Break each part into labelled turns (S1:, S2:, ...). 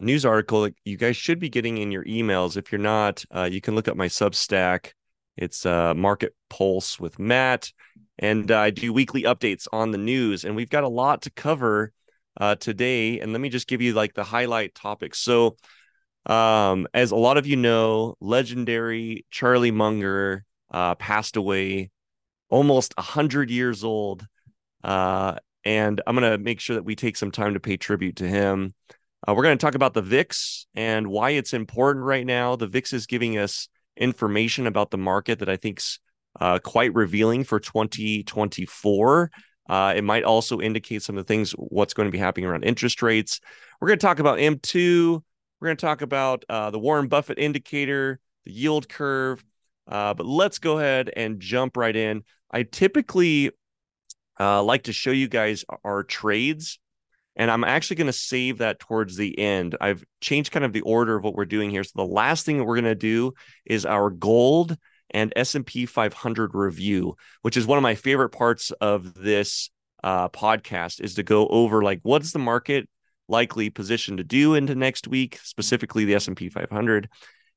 S1: news article that you guys should be getting in your emails. If you're not, uh, you can look up my Substack. It's uh, Market Pulse with Matt, and I do weekly updates on the news. And we've got a lot to cover uh, today. And let me just give you like the highlight topics. So, um, as a lot of you know, legendary Charlie Munger uh, passed away, almost hundred years old. Uh, and I'm gonna make sure that we take some time to pay tribute to him. Uh, we're going to talk about the VIX and why it's important right now. The VIX is giving us information about the market that I think's uh, quite revealing for 2024. Uh, it might also indicate some of the things what's going to be happening around interest rates. We're going to talk about M2. We're going to talk about uh, the Warren Buffett indicator, the yield curve. Uh, but let's go ahead and jump right in. I typically uh, like to show you guys our trades and I'm actually going to save that towards the end. I've changed kind of the order of what we're doing here. So the last thing that we're going to do is our gold and S&P 500 review, which is one of my favorite parts of this uh, podcast is to go over like what's the market likely position to do into next week, specifically the S&P 500,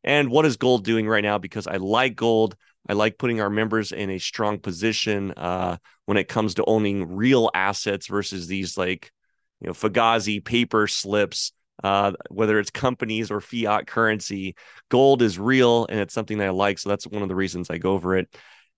S1: and what is gold doing right now because I like gold. I like putting our members in a strong position uh, when it comes to owning real assets versus these like you know Fugazi paper slips, uh, whether it's companies or fiat currency. Gold is real and it's something that I like, so that's one of the reasons I go over it.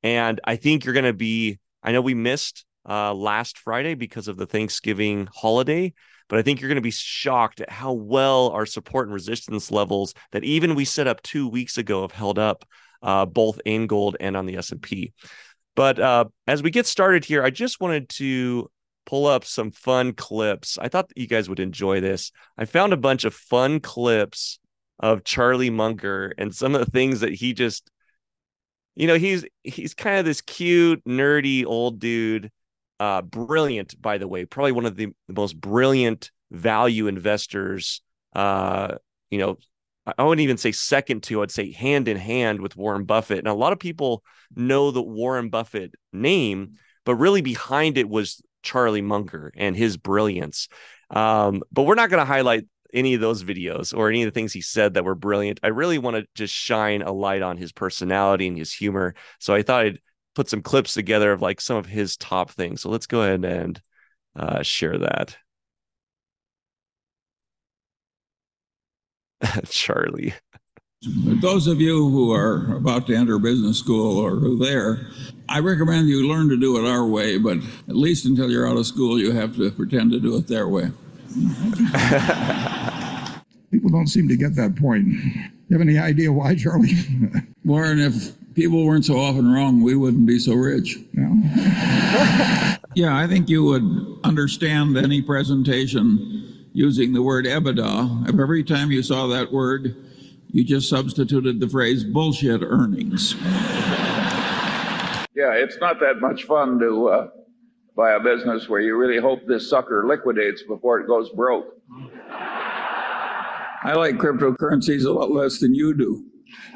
S1: And I think you're going to be. I know we missed uh, last Friday because of the Thanksgiving holiday, but I think you're going to be shocked at how well our support and resistance levels that even we set up two weeks ago have held up, uh, both in gold and on the S and P. But uh, as we get started here, I just wanted to pull up some fun clips. I thought you guys would enjoy this. I found a bunch of fun clips of Charlie Munger and some of the things that he just you know, he's he's kind of this cute, nerdy old dude. Uh brilliant by the way, probably one of the, the most brilliant value investors uh you know, I wouldn't even say second to, I'd say hand in hand with Warren Buffett. And a lot of people know the Warren Buffett name, but really behind it was Charlie Munger and his brilliance. Um, but we're not going to highlight any of those videos or any of the things he said that were brilliant. I really want to just shine a light on his personality and his humor. So I thought I'd put some clips together of like some of his top things. So let's go ahead and uh, share that. Charlie.
S2: Those of you who are about to enter business school or who there, I recommend you learn to do it our way, but at least until you're out of school, you have to pretend to do it their way.
S3: People don't seem to get that point. You have any idea why, Charlie?
S2: Warren, if people weren't so often wrong, we wouldn't be so rich.
S3: No.
S2: Yeah, I think you would understand any presentation using the word EBITDA if every time you saw that word, you just substituted the phrase bullshit earnings.
S4: Yeah, it's not that much fun to uh, buy a business where you really hope this sucker liquidates before it goes broke.
S2: I like cryptocurrencies a lot less than you do.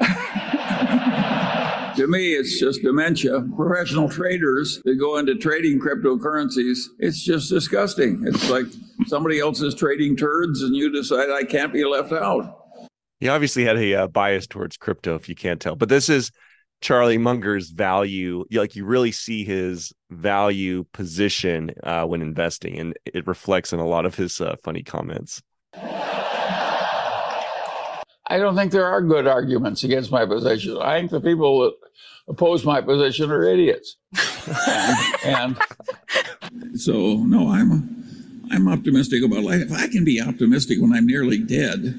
S2: to me, it's just dementia. Professional traders that go into trading cryptocurrencies, it's just disgusting. It's like somebody else is trading turds and you decide I can't be left out.
S1: He obviously had a uh, bias towards crypto, if you can't tell. But this is Charlie Munger's value, like you really see his value position uh, when investing, and it reflects in a lot of his uh, funny comments.
S2: I don't think there are good arguments against my position. I think the people that oppose my position are idiots. and, and so, no, I'm I'm optimistic about life. If I can be optimistic when I'm nearly dead,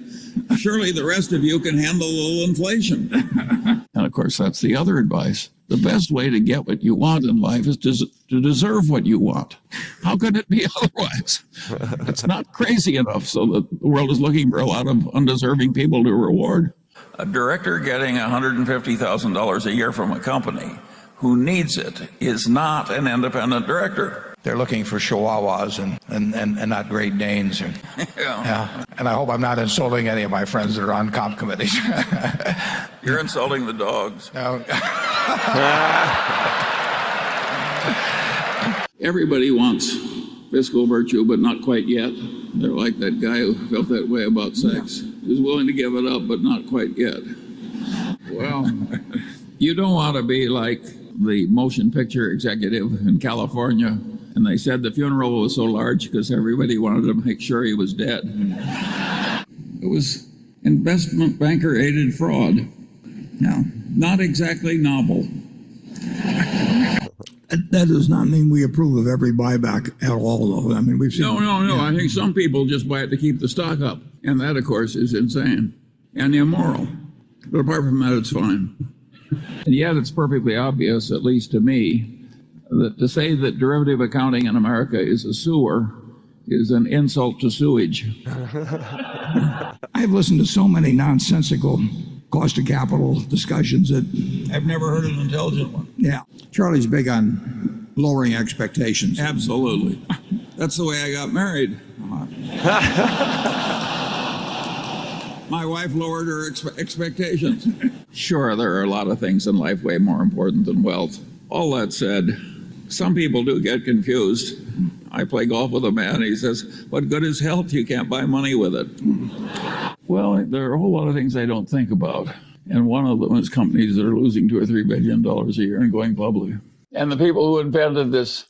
S2: surely the rest of you can handle a little inflation. and of course, that's the other advice. The best way to get what you want in life is to, to deserve what you want. How could it be otherwise? it's not crazy enough so that the world is looking for a lot of undeserving people to reward. A director getting $150,000 a year from a company who needs it is not an independent director
S5: they're looking for chihuahuas and, and, and, and not Great Danes. And,
S2: yeah.
S5: yeah. And I hope I'm not insulting any of my friends that are on comp committees.
S2: You're insulting the dogs.
S5: No.
S2: Everybody wants fiscal virtue, but not quite yet. They're like that guy who felt that way about sex. He was willing to give it up, but not quite yet. Well, you don't want to be like the motion picture executive in California. And they said the funeral was so large because everybody wanted to make sure he was dead. It was investment banker aided fraud. Now, not exactly novel.
S3: That does not mean we approve of every buyback at all, though. I mean, we've seen.
S2: No, no, no. I think some people just buy it to keep the stock up. And that, of course, is insane and immoral. But apart from that, it's fine. And yet, it's perfectly obvious, at least to me, that to say that derivative accounting in America is a sewer is an insult to sewage.
S3: I've listened to so many nonsensical cost of capital discussions that,
S2: I've never heard an intelligent one.
S3: yeah. Charlie's big on lowering expectations.
S2: Absolutely. That's the way I got married. My wife lowered her expe- expectations. Sure, there are a lot of things in life way more important than wealth. All that said, some people do get confused. I play golf with a man. He says, What good is health? You can't buy money with it. Well, there are a whole lot of things I don't think about. And one of them is companies that are losing two or three billion dollars a year and going public. And the people who invented this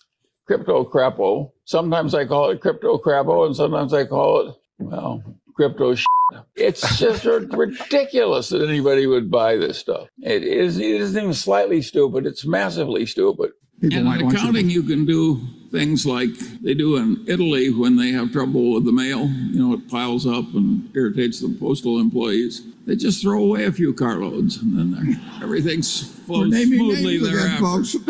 S2: crypto crapo, sometimes I call it crypto crapo, and sometimes I call it, well, crypto shit. It's just ridiculous that anybody would buy this stuff. It, is, it isn't even slightly stupid, it's massively stupid.
S3: People
S2: And in
S3: want you to-
S2: accounting, you can do things like they do in Italy when they have trouble with the mail. You know, it piles up and irritates the postal employees. They just throw away a few carloads, and then everything's flows smoothly thereafter.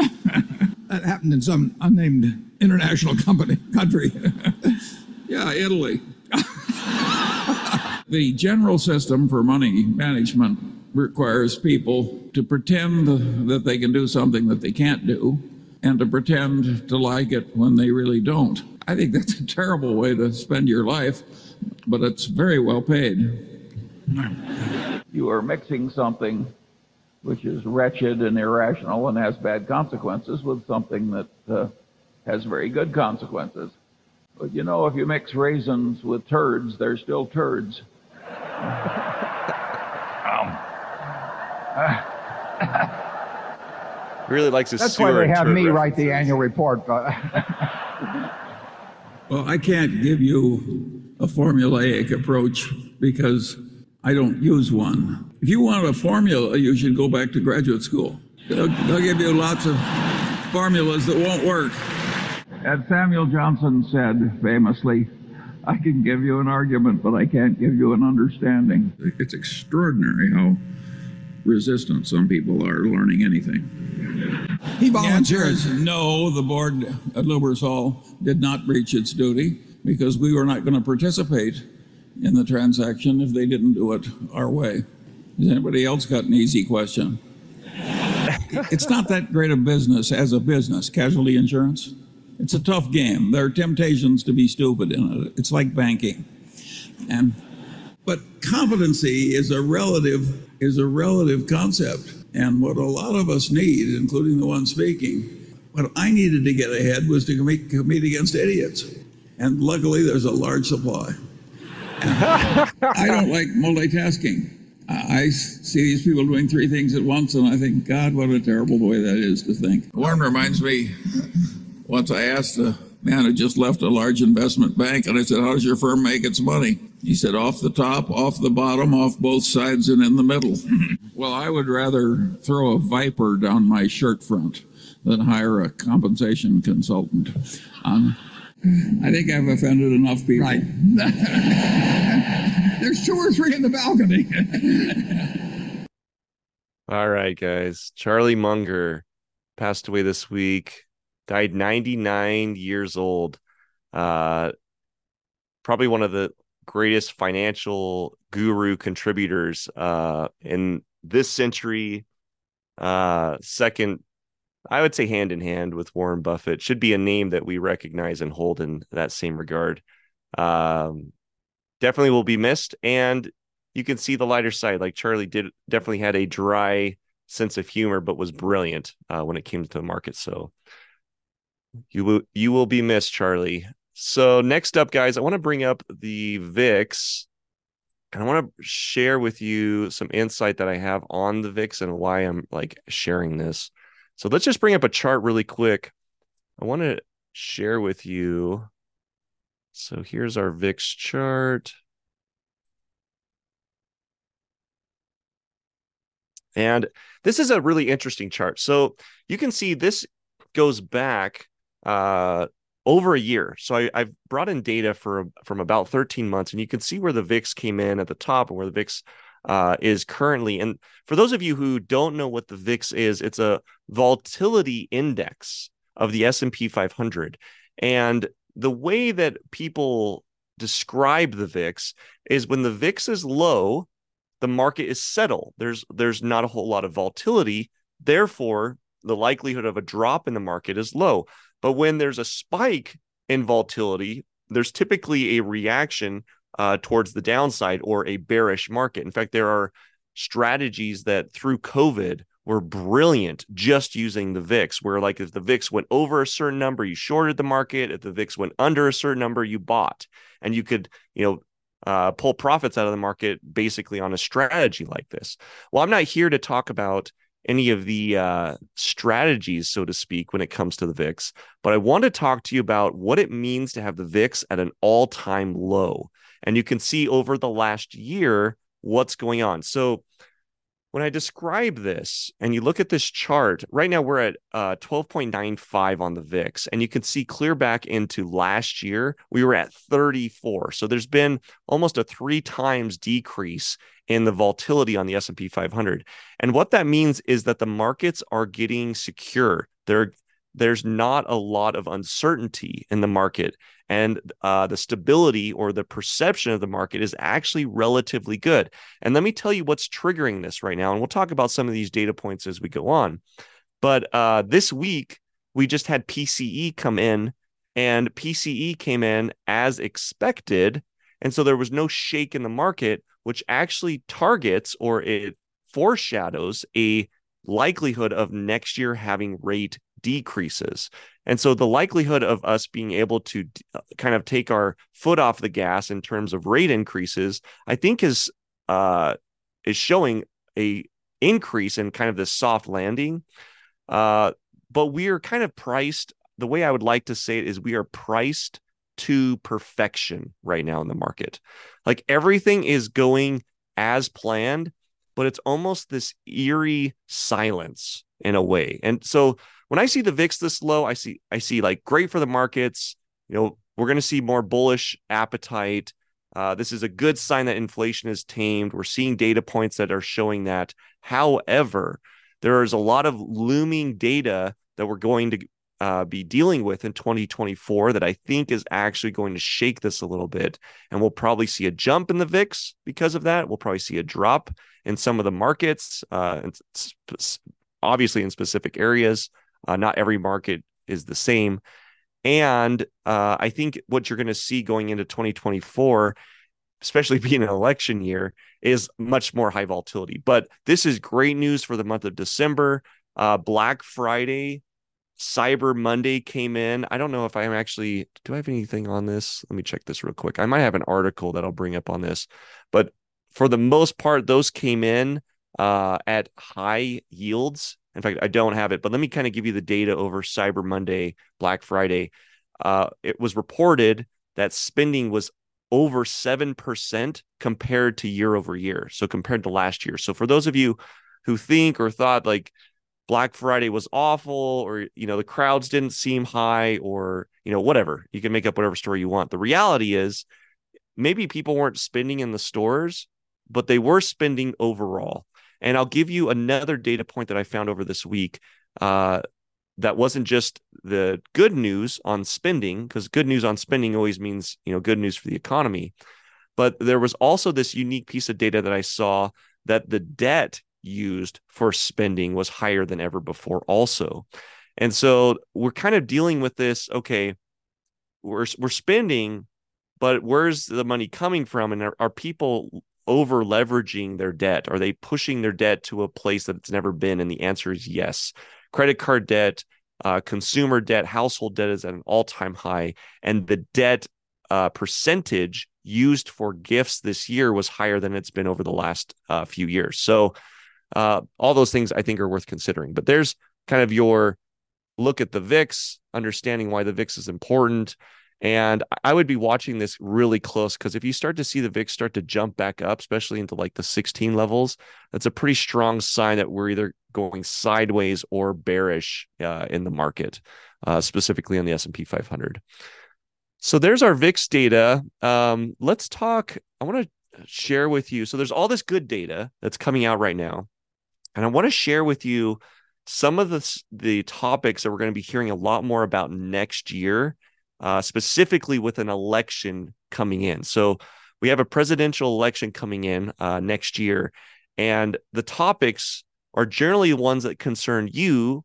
S3: That happened in some unnamed international company, country.
S2: Yeah, Italy. the general system for money management requires people to pretend that they can do something that they can't do and to pretend to like it when they really don't. I think that's a terrible way to spend your life, but it's very well paid. You are mixing something which is wretched and irrational and has bad consequences with something that uh, has very good consequences. But you know, if you mix raisins with turds, they're still turds.
S1: really likes his
S5: That's why they have
S1: turd
S5: me write the annual report. but-
S2: Well, I can't give you a formulaic approach because I don't use one. If you want a formula, you should go back to graduate school. They'll, they'll give you lots of formulas that won't work. As Samuel Johnson said famously, I can give you an argument, but I can't give you an understanding. It's extraordinary how resistant some people are learning anything.
S3: He
S2: The
S3: volunteers.
S2: no, the board at Lubrizol did not breach its duty because we were not going to participate in the transaction if they didn't do it our way. Has anybody else got an easy question? it's not that great a business as a business, casualty insurance. It's a tough game. There are temptations to be stupid in it. It's like banking. And but competency is a relative is a relative concept. And what a lot of us need, including the one speaking, what I needed to get ahead was to compete, compete against idiots. And luckily there's a large supply. I don't like multitasking. I I see these people doing three things at once, and I think, God, what a terrible way that is to think. Warren reminds me, once I asked a man who just left a large investment bank, and I said, How does your firm make its money? He said, Off the top, off the bottom, off both sides, and in the middle. well, I would rather throw a viper down my shirt front than hire a compensation consultant. Um, I think I've offended enough people.
S3: Right. There's two or three in the balcony.
S1: All right, guys. Charlie Munger passed away this week. Died 99 years old. Uh, probably one of the greatest financial guru contributors uh, in this century. Uh, second, I would say hand in hand with Warren Buffett. Should be a name that we recognize and hold in that same regard. Um, definitely will be missed. And you can see the lighter side. Like Charlie did, definitely had a dry sense of humor, but was brilliant uh, when it came to the market. So you will you will be missed, Charlie. So next up, guys, I want to bring up the VIX, and I want to share with you some insight that I have on the VIX and why I'm like sharing this. So let's just bring up a chart really quick. I want to share with you. So here's our VIX chart. And this is a really interesting chart. So you can see this goes back uh, over a year. So I, have brought in data for from about 13 months, and you can see where the VIX came in at the top and where the VIX uh, is currently. And for those of you who don't know what the VIX is, it's a volatility index of the S&P 500. And the way that people describe the VIX is when the VIX is low, the market is settled. There's there's not a whole lot of volatility. Therefore, the likelihood of a drop in the market is low. But when there's a spike in volatility, there's typically a reaction uh, towards the downside or a bearish market. In fact, there are strategies that through COVID were brilliant just using the VIX, where like if the VIX went over a certain number, you shorted the market. If the VIX went under a certain number, you bought. And you could, you know, uh, pull profits out of the market basically on a strategy like this. Well, I'm not here to talk about any of the uh, strategies, so to speak, when it comes to the VIX, but I want to talk to you about what it means to have the VIX at an all time low. And you can see over the last year what's going on. So when I describe this and you look at this chart, right now we're at uh, 12.95 on the VIX, and you can see clear back into last year, we were at 34. So there's been almost a three times decrease in the volatility on the S&P 500. And what that means is that the markets are getting secure. They're there's not a lot of uncertainty in the market and uh, the stability or the perception of the market is actually relatively good. And let me tell you what's triggering this right now and we'll talk about some of these data points as we go on. But uh, this week we just had pce come in and pce came in as expected and so there was no shake in the market which actually targets or it foreshadows a likelihood of next year having rate decreases. And so the likelihood of us being able to uh, kind of take our foot off the gas in terms of rate increases, I think is uh, is showing a increase in kind of this soft landing. Uh, but we are kind of priced. The way I would like to say it is we are priced to perfection right now in the market. Like everything is going as planned, but it's almost this eerie silence in a way. And so when I see the VIX this low, I see I see like great for the markets. You know, we're going to see more bullish appetite. Uh, this is a good sign that inflation is tamed. We're seeing data points that are showing that. However, there is a lot of looming data that we're going to uh, be dealing with in 2024 that I think is actually going to shake this a little bit. And we'll probably see a jump in the VIX because of that. We'll probably see a drop in some of the markets, uh, obviously in specific areas. Uh, not every market is the same. And uh, I think what you're going to see going into 2024, especially being an election year, is much more high volatility. But this is great news for the month of December. Uh, Black Friday, Cyber Monday came in. I don't know if I'm actually, do I have anything on this? Let me check this real quick. I might have an article that I'll bring up on this. But for the most part, those came in uh, at high yields in fact, I don't have it, but let me kind of give you the data over Cyber Monday, Black Friday. Uh, it was reported that spending was over 7% compared to year over year. So compared to last year. So for those of you who think or thought like Black Friday was awful or you know the crowds didn't seem high or you know whatever, you can make up whatever story you want. The reality is maybe people weren't spending in the stores, but they were spending overall. And I'll give you another data point that I found over this week. Uh, that wasn't just the good news on spending, because good news on spending always means you know good news for the economy. But there was also this unique piece of data that I saw that the debt used for spending was higher than ever before, also. And so we're kind of dealing with this. Okay, we're we're spending, but where's the money coming from? And are, are people over leveraging their debt? Are they pushing their debt to a place that it's never been? And the answer is yes. Credit card debt Uh, consumer debt, household debt is at an all time high, and the debt uh, percentage used for gifts this year was higher than it's been over the last uh, few years. So, uh, all those things I think are worth considering. But there's kind of your look at the VIX, understanding why the VIX is important. And I would be watching this really close because if you start to see the VIX start to jump back up, especially into like the 16 levels, that's a pretty strong sign that we're either going sideways or bearish uh, in the market, uh, specifically on the S&P 500. So there's our VIX data. Um, let's talk. I want to share with you. So there's all this good data that's coming out right now, and I want to share with you some of the the topics that we're going to be hearing a lot more about next year uh, specifically with an election coming in. So we have a presidential election coming in uh, next year, and the topics are generally ones that concern you,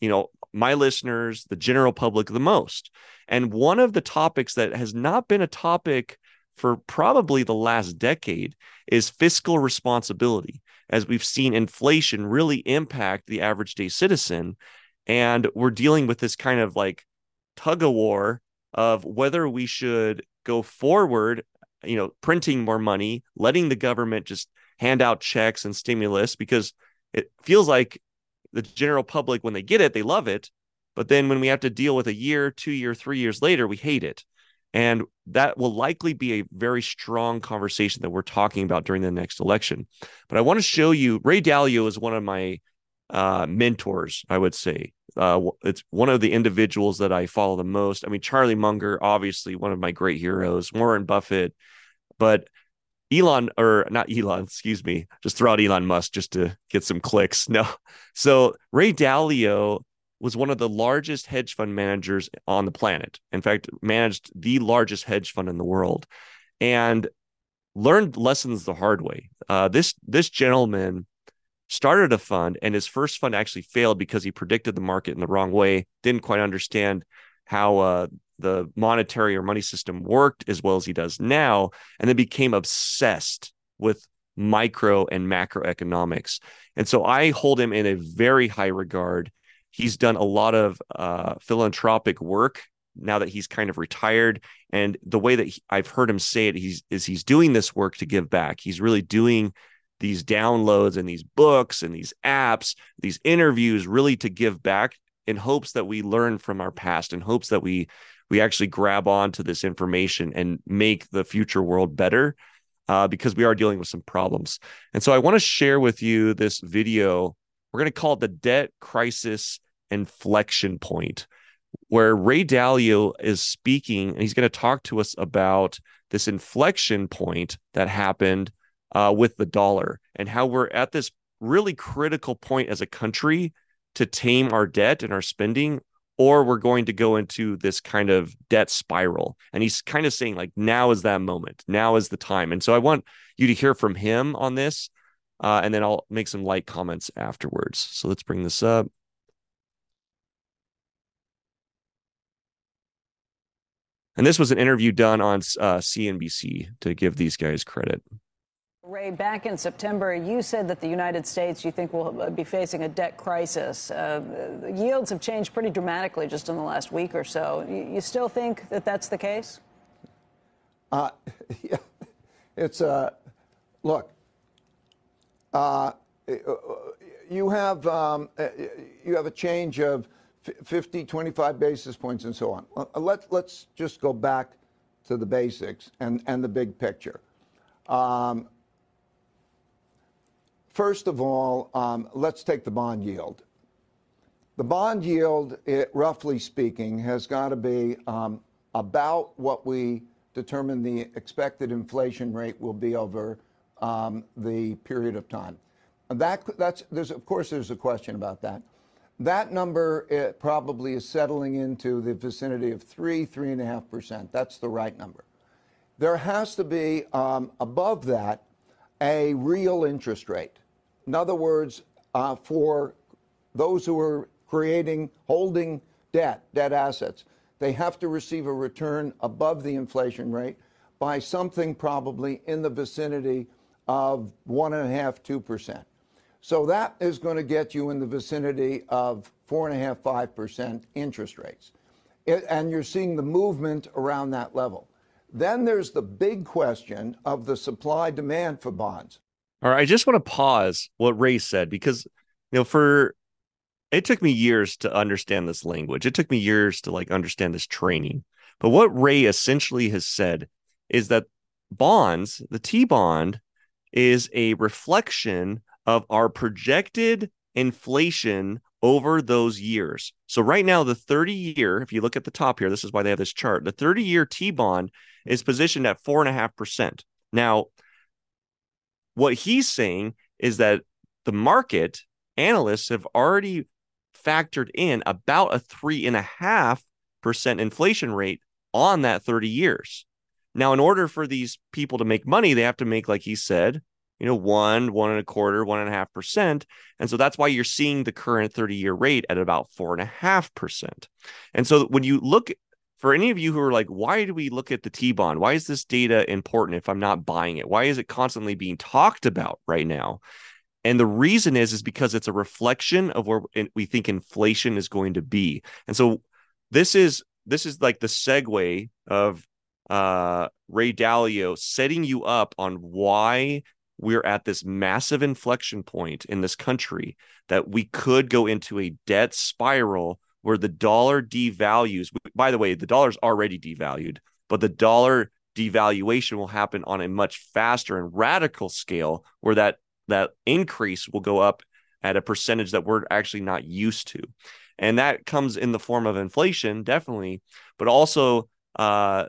S1: you know, my listeners, the general public the most. And one of the topics that has not been a topic for probably the last decade is fiscal responsibility, as we've seen inflation really impact the average day citizen. And we're dealing with this kind of like tug of war of whether we should go forward, you know, printing more money, letting the government just hand out checks and stimulus because it feels like the general public, when they get it, they love it. But then when we have to deal with a year, two year, three years later, we hate it. And that will likely be a very strong conversation that we're talking about during the next election. But I want to show you Ray Dalio is one of my uh, mentors, I would say. Uh, it's one of the individuals that I follow the most. I mean, Charlie Munger, obviously one of my great heroes, Warren Buffett, but Elon or not Elon, excuse me, just throw out Elon Musk just to get some clicks. No. So Ray Dalio was one of the largest hedge fund managers on the planet. In fact, managed the largest hedge fund in the world and learned lessons the hard way. Uh, this this gentleman started a fund and his first fund actually failed because he predicted the market in the wrong way didn't quite understand how uh, the monetary or money system worked as well as he does now and then became obsessed with micro and macroeconomics. And so i hold him in a very high regard. He's done a lot of uh, philanthropic work now that he's kind of retired and the way that he, i've heard him say it he's is he's doing this work to give back. He's really doing these downloads and these books and these apps, these interviews really to give back in hopes that we learn from our past in hopes that we we actually grab onto this information and make the future world better uh, because we are dealing with some problems. And so I want to share with you this video. We're going to call it the debt crisis inflection point, where Ray Dalio is speaking and he's going to talk to us about this inflection point that happened uh, with the dollar and how we're at this really critical point as a country to tame our debt and our spending or we're going to go into this kind of debt spiral. And he's kind of saying like now is that moment. Now is the time. And so i want you to hear from him on this uh, and then i'll make some light comments afterwards. So let's bring this up. And this was an interview done on uh, cnbc to give these guys credit
S6: Ray, back in September, you said that the United States, you think, will be facing a debt crisis. Uh, yields have changed pretty dramatically just in the last week or so. You, still think that that's the case?
S7: Uh, yeah, it's uh, look. Uh, you have um, you have a change of 50, 25 basis points, and so on. Uh, let, let's just go back to the basics and, and the big picture. Um, First of all, um, let's take the bond yield. The bond yield, it, roughly speaking, has got to be um, about what we determine the expected inflation rate will be over um, the period of time. That that's there's of course there's a question about that. That number probably is settling into the vicinity of three three and a half percent. That's the right number. There has to be um, above that a real interest rate. In other words, uh, for those who are creating, holding debt, debt assets, they have to receive a return above the inflation rate by something probably in the vicinity of one and a half, two percent. So that is going to get you in the vicinity of four and a half, five percent interest rates. It, and you're seeing the movement around that level. Then there's the big question of the supply demand for bonds.
S1: All right, I just want to pause what Ray said because you know for it took me years to understand this language. It took me years to like understand this training. But what Ray essentially has said is that bonds, the T bond is a reflection of our projected inflation over those years. So right now the 30 year, if you look at the top here, this is why they have this chart. The 30 year T bond is positioned at four and a half percent. Now, what he's saying is that the market analysts have already factored in about a three and a half percent inflation rate on that 30 years. Now, in order for these people to make money, they have to make, like he said, you know, one, one and a quarter, one and a half percent. And so that's why you're seeing the current 30 year rate at about four and a half percent. And so when you look for any of you who are like, why do we look at the T bond? Why is this data important if I'm not buying it? Why is it constantly being talked about right now? And the reason is is because it's a reflection of where we think inflation is going to be. And so this is this is like the segue of uh, Ray Dalio setting you up on why we're at this massive inflection point in this country that we could go into a debt spiral where the dollar devalues. By the way, the dollar's already devalued, but the dollar devaluation will happen on a much faster and radical scale where that that increase will go up at a percentage that we're actually not used to. And that comes in the form of inflation, definitely, but also uh,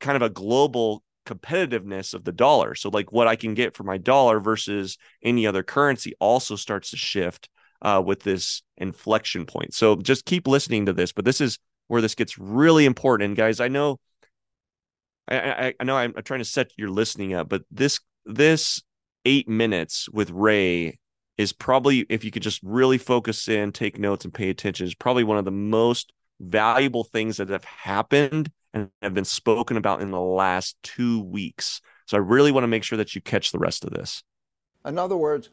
S1: kind of a global competitiveness of the dollar. So, like what I can get for my dollar versus any other currency also starts to shift uh, with this inflection point. So, just keep listening to this, but this is where this gets really important. And guys, I know, I, I, I know I'm trying to set your listening up, but this this eight minutes with Ray is probably, if you could just really focus in, take notes, and pay attention, is probably one of the most valuable things that have happened and have been spoken about in the last two weeks. So I really want to make sure that you catch the rest of this.
S7: In other words,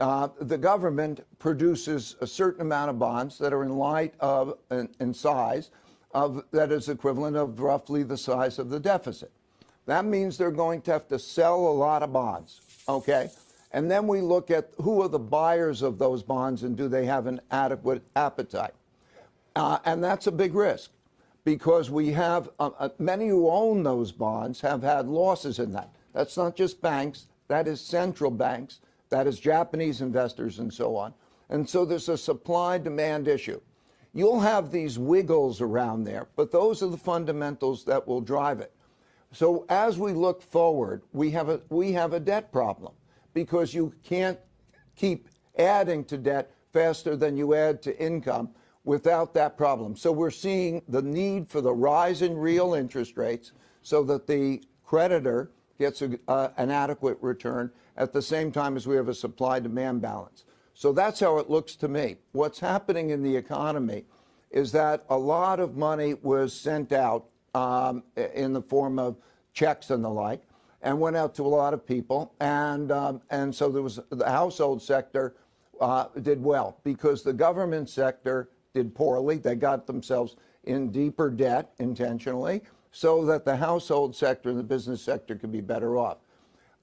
S7: uh, the government produces a certain amount of bonds that are in light of in, in size of that is equivalent of roughly the size of the deficit. That means they're going to have to sell a lot of bonds. Okay. And then we look at who are the buyers of those bonds and do they have an adequate appetite. Uh, and that's a big risk because we have uh, uh, many who own those bonds have had losses in that. That's not just banks, that is central banks, that is Japanese investors, and so on. And so there's a supply demand issue. You'll have these wiggles around there, but those are the fundamentals that will drive it. So as we look forward, we have a we have a debt problem because you can't keep adding to debt faster than you add to income without that problem. So we're seeing the need for the rise in real interest rates so that the creditor gets a, uh, an adequate return at the same time as we have a supply demand balance. So that's how it looks to me. What's happening in the economy is that a lot of money was sent out um, in the form of checks and the like, and went out to a lot of people. And um, and so there was the household sector uh, did well because the government sector did poorly. They got themselves in deeper debt intentionally, so that the household sector and the business sector could be better off.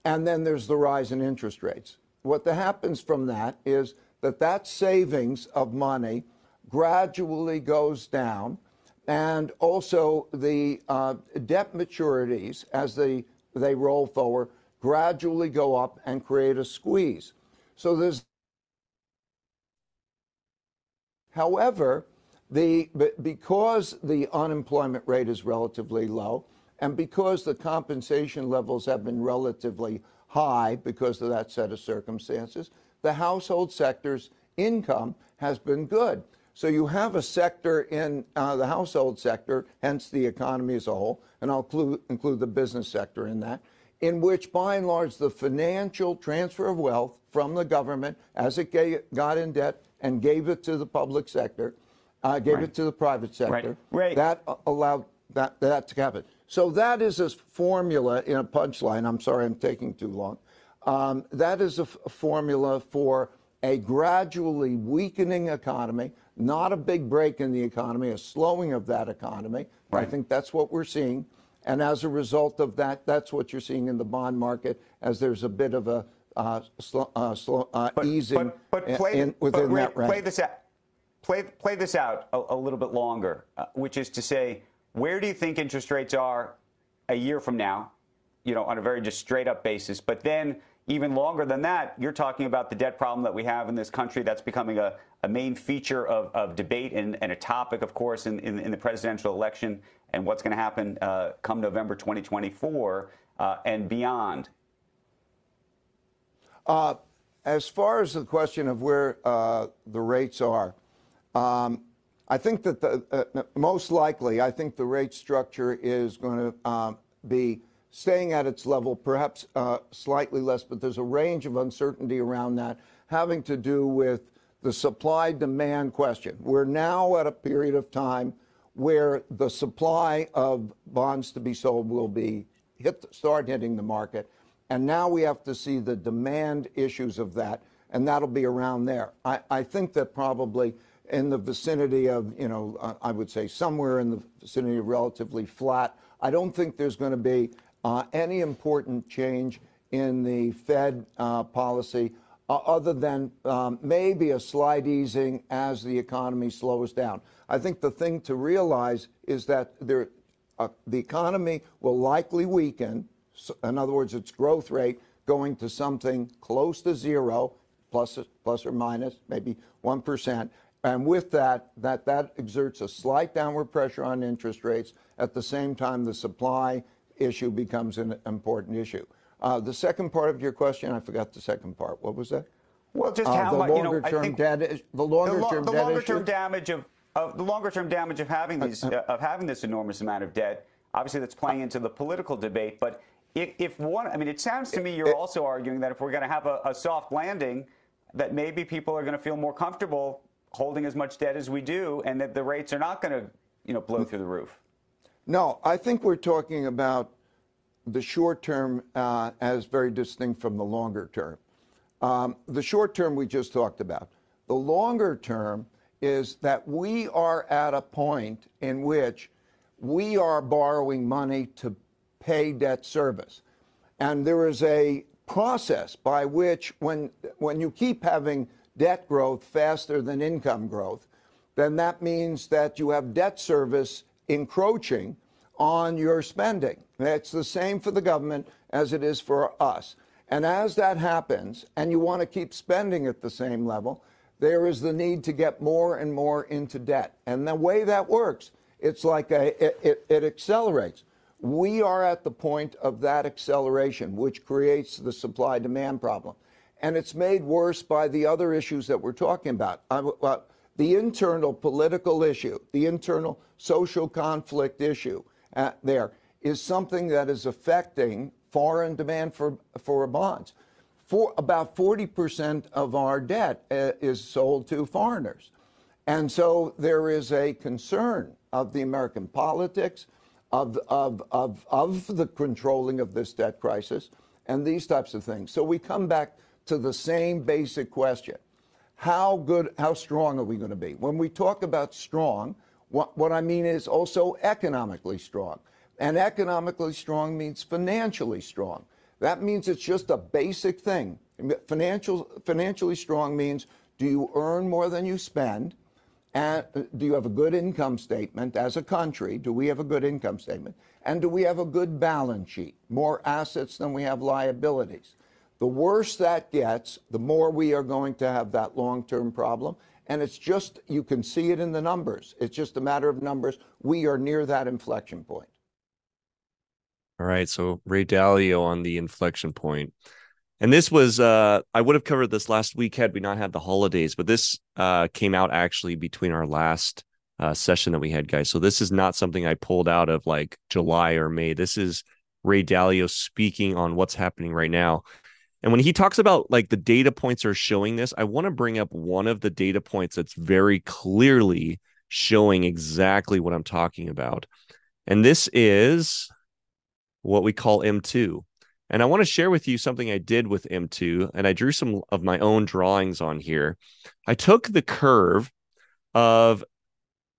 S7: And then there's the rise in interest rates. What that happens from that is that that savings of money gradually goes down and also the uh, debt maturities as they, they roll forward gradually go up and create a squeeze. So there's, however, the, because the unemployment rate is relatively low and because the compensation levels have been relatively high because of that set of circumstances, the household sector's income has been good. So you have a sector in uh, the household sector, hence the economy as a whole, and I'll include, the business sector in that, in which by and large the financial transfer of wealth from the government as it got in debt and gave it to the public sector, uh, gave right. it to the private sector,
S8: right. Right.
S7: that allowed that, that to happen. So that is a formula in a punchline. I'm sorry I'm taking too long. um, that is a, formula for a gradually weakening economy, not a big break in the economy, a slowing of that economy. Right. I think that's what we're seeing. And as a result of that, that's what you're seeing in the bond market as there's a bit of a uh, slow, uh, slow, uh, easing
S8: but, but play,
S7: in, within
S8: but
S7: that range.
S8: Play this out. Play, play this out a, a little bit longer, uh, which is to say, where do you think interest rates are a year from now? You know, on a very just straight up basis. But then, even longer than that, you're talking about the debt problem that we have in this country. That's becoming a, a main feature of, of debate and, and a topic, of course, in, in, in the presidential election and what's going to happen uh, come November 2024 uh, and beyond.
S7: Uh, as far as the question of where uh, the rates are, um, I think that the uh, most likely, I think the rate structure is going to um, be staying at its level, perhaps uh, slightly less, but there's a range of uncertainty around that having to do with the supply demand question. We're now at a period of time where the supply of bonds to be sold will be hit, start hitting the market. And now we have to see the demand issues of that, and that'll be around there. I, I think that probably in the vicinity of, you know, I would say somewhere in the vicinity of relatively flat. I don't think there's going to be uh, any important change in the Fed uh, policy uh, other than um, maybe a slight easing as the economy slows down. I think the thing to realize is that there, uh, the economy will likely weaken. In other words, its growth rate going to something close to zero, plus, plus or minus maybe 1%. And with that, that, that exerts a slight downward pressure on interest rates. At the same time, the supply issue becomes an important issue. Uh, the second part of your question, I forgot the second part. What was that?
S8: Well, just
S7: Uh,
S8: how
S7: the
S8: much, you know,
S7: longer term debt, the longer
S8: the, lo-
S7: term
S8: the
S7: debt
S8: longer term damage of, of the longer term damage of having these uh, of having this enormous amount of debt. Obviously, that's playing into the political debate. But if, if one, I mean, it sounds to me you're also arguing that if we're going to have a, a soft landing, that maybe people are going to feel more comfortable holding as much debt as we do, and that the rates are not going to, you know, blow through the roof.
S7: No, I think we're talking about the short term uh, as very distinct from the longer term. Um, the short term we just talked about. The longer term is that we are at a point in which we are borrowing money to pay debt service. And there is a process by which, when, when you keep having debt growth faster than income growth, then that means that you have debt service encroaching on your spending. It's the same for the government as it is for us. And as that happens, and you want to keep spending at the same level, there is the need to get more and more into debt. And the way that works, it's like a, it, it, it accelerates. We are at the point of that acceleration, which creates the supply demand problem. And it's made worse by the other issues that we're talking about. Uh, the internal political issue, the internal social conflict issue uh, there is something that is affecting foreign demand for, for bonds. For about 40% of our debt uh, is sold to foreigners. And so there is a concern of the American politics, of, of, of, of the controlling of this debt crisis, and these types of things. So we come back to the same basic question. How good, how strong are we going to be? When we talk about strong, what, what I mean is also economically strong. And economically strong means financially strong. That means it's just a basic thing. Financial, financially strong means do you earn more than you spend? And uh, do you have a good income statement as a country? Do we have a good income statement? And do we have a good balance sheet? More assets than we have liabilities. The worse that gets, the more we are going to have that long term problem. And it's just, you can see it in the numbers. It's just a matter of numbers. We are near that inflection point.
S1: All right. So Ray Dalio on the inflection point. And this was uh I would have covered this last week had we not had the holidays, but this uh came out actually between our last uh session that we had, guys. So this is not something I pulled out of like July or May. This is Ray Dalio speaking on what's happening right now. And when he talks about like the data points are showing this, I want to bring up one of the data points that's very clearly showing exactly what I'm talking about. And this is what we call M2. And I want to share with you something I did with M2, and I drew some of my own drawings on here. I took the curve of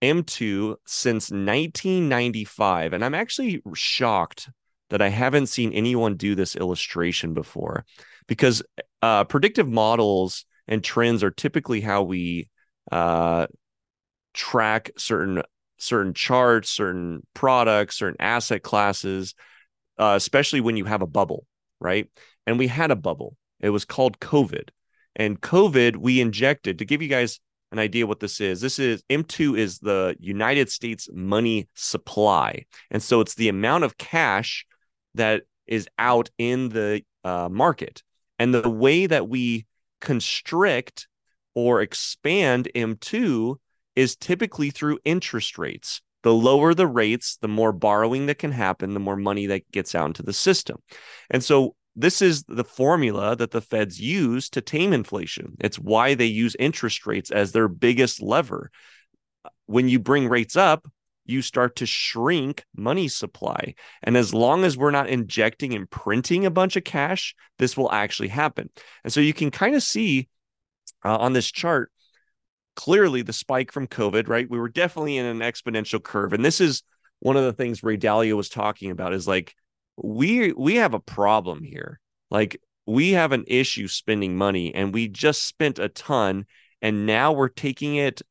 S1: M2 since 1995, and I'm actually shocked that I haven't seen anyone do this illustration before because uh, predictive models and trends are typically how we uh, track certain certain charts, certain products, certain asset classes, uh, especially when you have a bubble, right? And we had a bubble. It was called COVID. And COVID, we injected to give you guys an idea what this is. This is M2 is the United States money supply. And so it's the amount of cash that is out in the uh, market. And the way that we constrict or expand M2 is typically through interest rates. The lower the rates, the more borrowing that can happen, the more money that gets out into the system. And so this is the formula that the feds use to tame inflation. It's why they use interest rates as their biggest lever. When you bring rates up, you start to shrink money supply. And as long as we're not injecting and printing a bunch of cash, this will actually happen. And so you can kind of see uh, on this chart clearly the spike from COVID, right? We were definitely in an exponential curve. And this is one of the things Ray Dalio was talking about is like we we have a problem here. Like we have an issue spending money and we just spent a ton and now we're taking it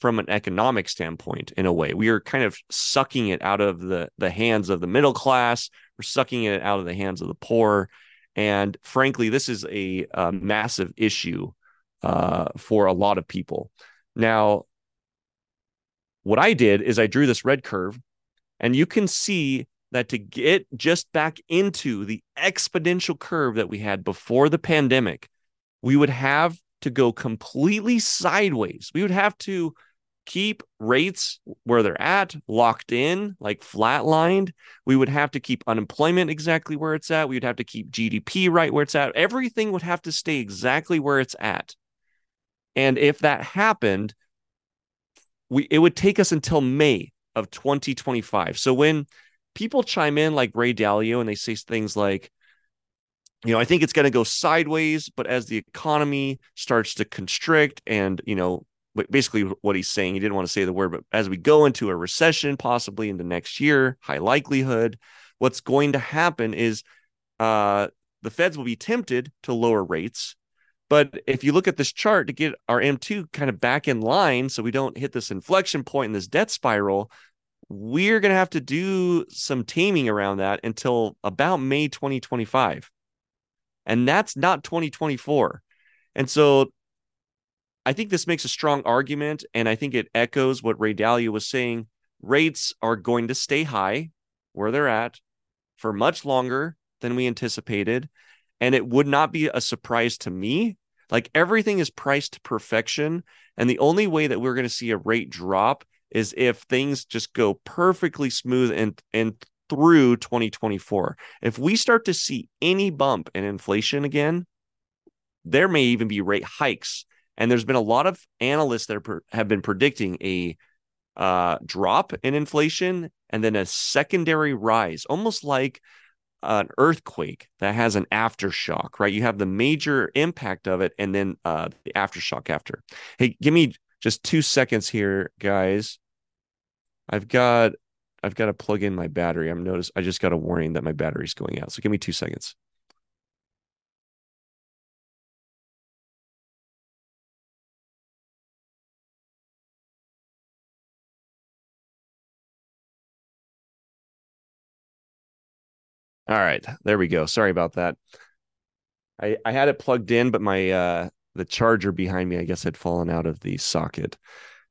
S1: from an economic standpoint in a way. We are kind of sucking it out of the the hands of the middle class, we're sucking it out of the hands of the poor. And frankly, this is a, a massive issue uh, for a lot of people. Now, what I did is I drew this red curve, and you can see that to get just back into the exponential curve that we had before the pandemic, we would have to go completely sideways. We would have to keep rates where they're at, locked in, like flatlined. We would have to keep unemployment exactly where it's at. We would have to keep GDP right where it's at. Everything would have to stay exactly where it's at. And if that happened, we it would take us until May of 2025. So when people chime in like Ray Dalio and they say things like, you know, I think it's going to go sideways, but as the economy starts to constrict and, you know, basically what he's saying, he didn't want to say the word, but as we go into a recession, possibly into next year, high likelihood, what's going to happen is uh, the feds will be tempted to lower rates but if you look at this chart to get our M2 kind of back in line so we don't hit this inflection point in this debt spiral, we're going to have to do some taming around that until about May 2025. And that's not 2024. And so I think this makes a strong argument. And I think it echoes what Ray Dalio was saying. Rates are going to stay high where they're at for much longer than we anticipated. And it would not be a surprise to me like everything is priced to perfection. And the only way that we're going to see a rate drop is if things just go perfectly smooth and, and through 2024. If we start to see any bump in inflation again, there may even be rate hikes. And there's been a lot of analysts that have been predicting a uh, drop in inflation and then a secondary rise, almost like an earthquake that has an aftershock, right? You have the major impact of it and then uh, the aftershock after. Hey, give me just two seconds here, guys. I've got I've got to plug in my battery. I'm notice I just got a warning that my battery's going out. So give me two seconds. All right, there we go. Sorry about that. I I had it plugged in, but my uh the charger behind me, I guess, had fallen out of the socket.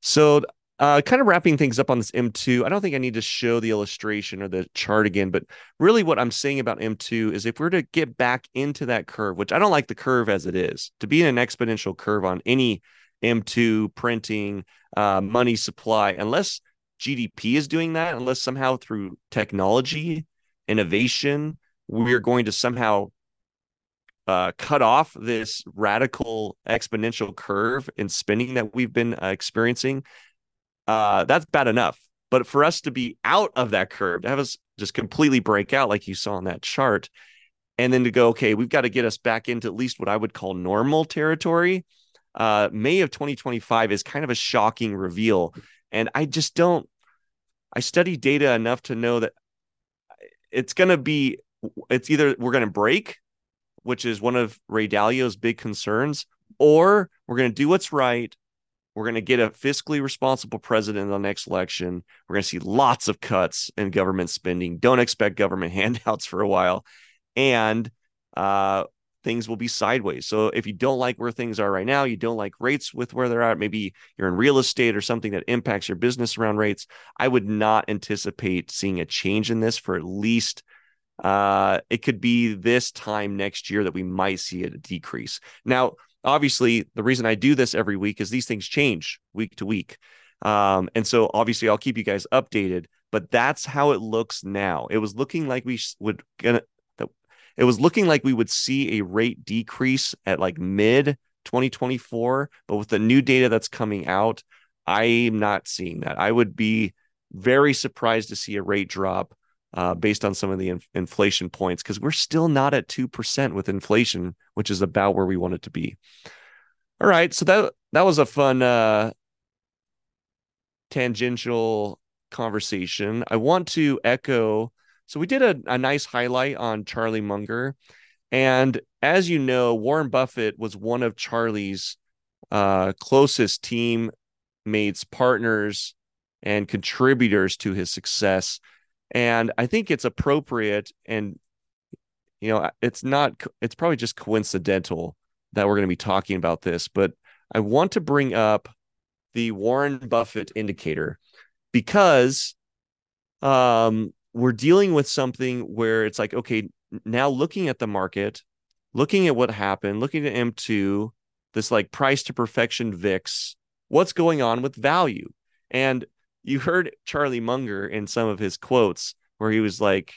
S1: So uh, kind of wrapping things up on this M2, I don't think I need to show the illustration or the chart again, but really what I'm saying about M2 is if we're to get back into that curve, which I don't like the curve as it is, to be in an exponential curve on any M2 printing, uh, money supply, unless GDP is doing that, unless somehow through technology innovation, we're going to somehow uh, cut off this radical exponential curve in spending that we've been uh, experiencing, uh, that's bad enough. But for us to be out of that curve, to have us just completely break out, like you saw on that chart, and then to go, okay, we've got to get us back into at least what I would call normal territory. Uh, May of 2025 is kind of a shocking reveal. And I just don't, I study data enough to know that it's going to be, it's either we're going to break, which is one of Ray Dalio's big concerns, or we're going to do what's right. We're going to get a fiscally responsible president in the next election. We're going to see lots of cuts in government spending. Don't expect government handouts for a while. And uh, things will be sideways. So if you don't like where things are right now, you don't like rates with where they're at, maybe you're in real estate or something that impacts your business around rates, I would not anticipate seeing a change in this for at least uh, it could be this time next year that we might see a decrease. Now, obviously, the reason I do this every week is these things change week to week. Um, and so obviously I'll keep you guys updated, but that's how it looks now. It was looking like we would gonna it was looking like we would see a rate decrease at like mid 2024, but with the new data that's coming out, I'm not seeing that. I would be very surprised to see a rate drop uh, based on some of the in- inflation points because we're still not at 2% with inflation, which is about where we want it to be. All right. So that, that was a fun uh, tangential conversation. I want to echo. So we did a, a nice highlight on Charlie Munger. And as you know, Warren Buffett was one of Charlie's uh, closest teammates, partners, and contributors to his success. And I think it's appropriate and you know, it's not it's probably just coincidental that we're going to be talking about this, but I want to bring up the Warren Buffett indicator because um we're dealing with something where it's like okay, now looking at the market, looking at what happened, looking at M2, this like price to perfection VIX, what's going on with value? And you heard Charlie Munger in some of his quotes where he was like,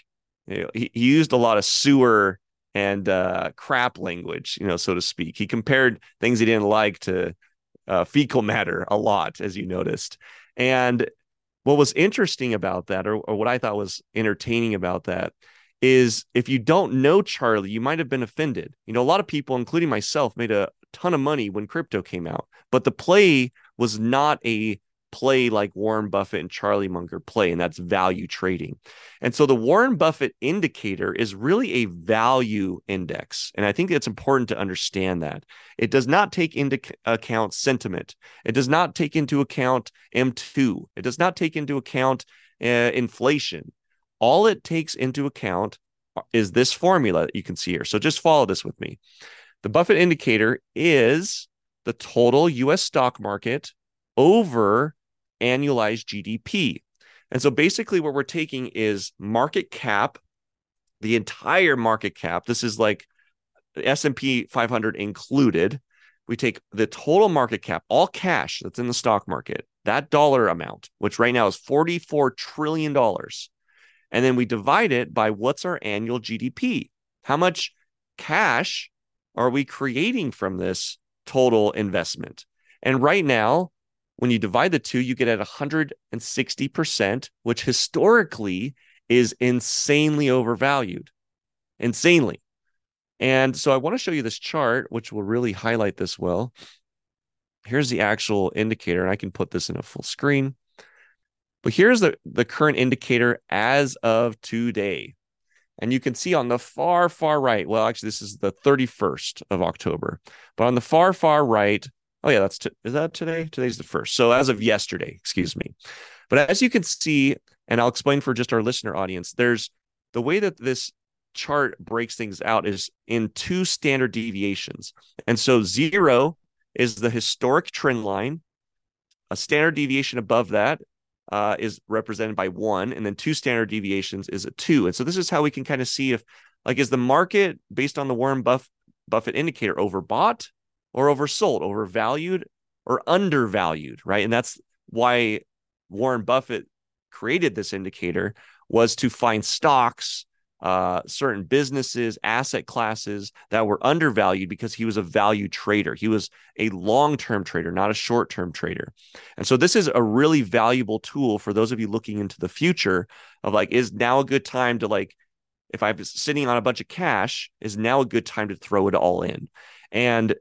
S1: you know, he, he used a lot of sewer and uh, crap language, you know, so to speak. He compared things he didn't like to uh, fecal matter a lot, as you noticed. And what was interesting about that, or, or what I thought was entertaining about that, is if you don't know Charlie, you might have been offended. You know, a lot of people, including myself, made a ton of money when crypto came out, but the play was not a play like Warren Buffett and Charlie Munger play, and that's value trading. And so the Warren Buffett indicator is really a value index. And I think it's important to understand that. It does not take into account sentiment, it does not take into account M2, it does not take into account uh, inflation. All it takes into account is this formula that you can see here. So just follow this with me. The Buffett indicator is the total US stock market over annualized GDP. And so basically what we're taking is market cap, the entire market cap. This is like S&P 500 included. We take the total market cap, all cash that's in the stock market, that dollar amount, which right now is 44 trillion dollars. And then we divide it by what's our annual GDP? How much cash are we creating from this total investment? And right now, when you divide the two, you get at 160%, which historically is insanely overvalued. Insanely. And so I want to show you this chart, which will really highlight this well. Here's the actual indicator, and I can put this in a full screen. But here's the, the current indicator as of today. And you can see on the far, far right, well, actually, this is the 31st of October, but on the far, far right, Oh yeah, that's t- is that today? Today's the first. So as of yesterday, excuse me. But as you can see, and I'll explain for just our listener audience, there's the way that this chart breaks things out is in two standard deviations. And so zero is the historic trend line. A standard deviation above that uh, is represented by one, and then two standard deviations is a two. And so this is how we can kind of see if, like, is the market based on the Warren Buff- Buffett indicator overbought or oversold, overvalued or undervalued, right? And that's why Warren Buffett created this indicator was to find stocks, uh, certain businesses, asset classes that were undervalued because he was a value trader. He was a long term trader, not a short term trader. And so this is a really valuable tool for those of you looking into the future of like, is now a good time to like if I'm sitting on a bunch of cash, is now a good time to throw it all in? And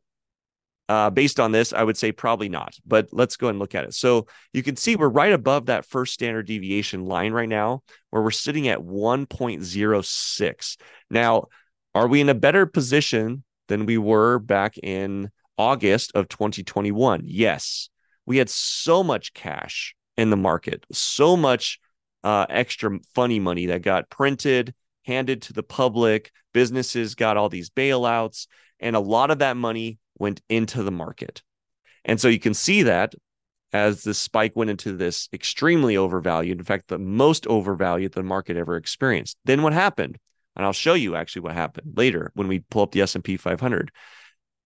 S1: uh, based on this, I would say probably not, but let's go and look at it. So you can see we're right above that first standard deviation line right now, where we're sitting at 1.06. Now, are we in a better position than we were back in August of 2021? Yes. We had so much cash in the market, so much uh, extra funny money that got printed, handed to the public. Businesses got all these bailouts, and a lot of that money went into the market. And so you can see that as the spike went into this extremely overvalued, in fact, the most overvalued the market ever experienced. Then what happened? And I'll show you actually what happened later when we pull up the S&P 500.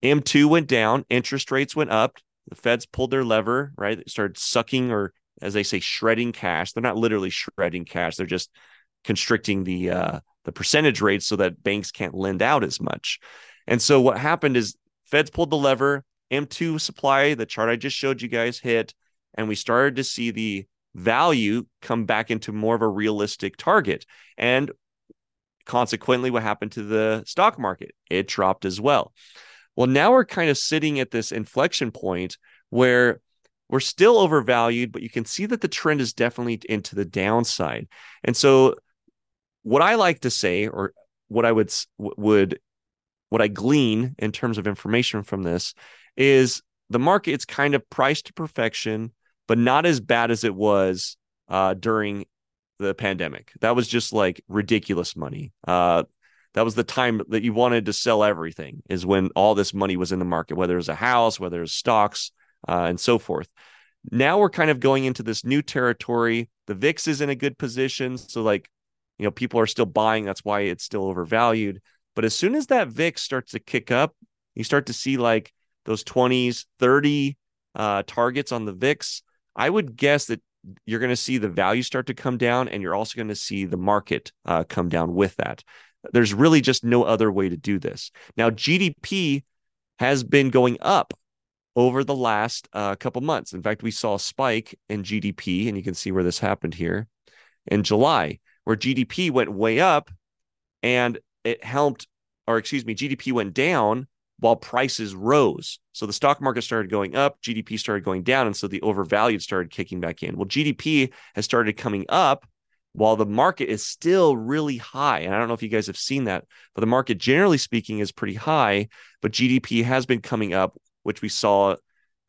S1: M2 went down, interest rates went up, the feds pulled their lever, right? They started sucking or as they say shredding cash. They're not literally shredding cash, they're just constricting the uh the percentage rates so that banks can't lend out as much. And so what happened is Feds pulled the lever, M2 supply, the chart I just showed you guys hit, and we started to see the value come back into more of a realistic target. And consequently, what happened to the stock market? It dropped as well. Well, now we're kind of sitting at this inflection point where we're still overvalued, but you can see that the trend is definitely into the downside. And so, what I like to say, or what I would would what I glean in terms of information from this is the market it's kind of priced to perfection, but not as bad as it was uh, during the pandemic. That was just like ridiculous money. Uh, that was the time that you wanted to sell everything is when all this money was in the market, whether it was a house, whether it's stocks, uh, and so forth. Now we're kind of going into this new territory. The VIX is in a good position. So, like, you know, people are still buying. That's why it's still overvalued. But as soon as that VIX starts to kick up, you start to see like those 20s, 30 uh, targets on the VIX. I would guess that you're going to see the value start to come down, and you're also going to see the market uh, come down with that. There's really just no other way to do this. Now, GDP has been going up over the last uh, couple months. In fact, we saw a spike in GDP, and you can see where this happened here in July, where GDP went way up, and it helped, or excuse me, GDP went down while prices rose. So the stock market started going up, GDP started going down, and so the overvalued started kicking back in. Well, GDP has started coming up while the market is still really high. And I don't know if you guys have seen that, but the market, generally speaking, is pretty high, but GDP has been coming up, which we saw.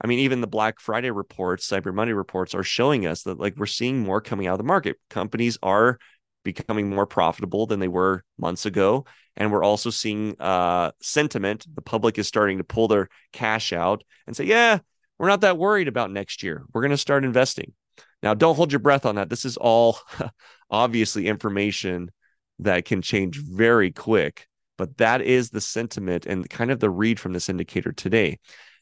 S1: I mean, even the Black Friday reports, Cyber Monday reports are showing us that like we're seeing more coming out of the market. Companies are becoming more profitable than they were months ago. And we're also seeing uh, sentiment. The public is starting to pull their cash out and say, yeah, we're not that worried about next year. We're going to start investing. Now, don't hold your breath on that. This is all obviously information that can change very quick, but that is the sentiment and kind of the read from this indicator today.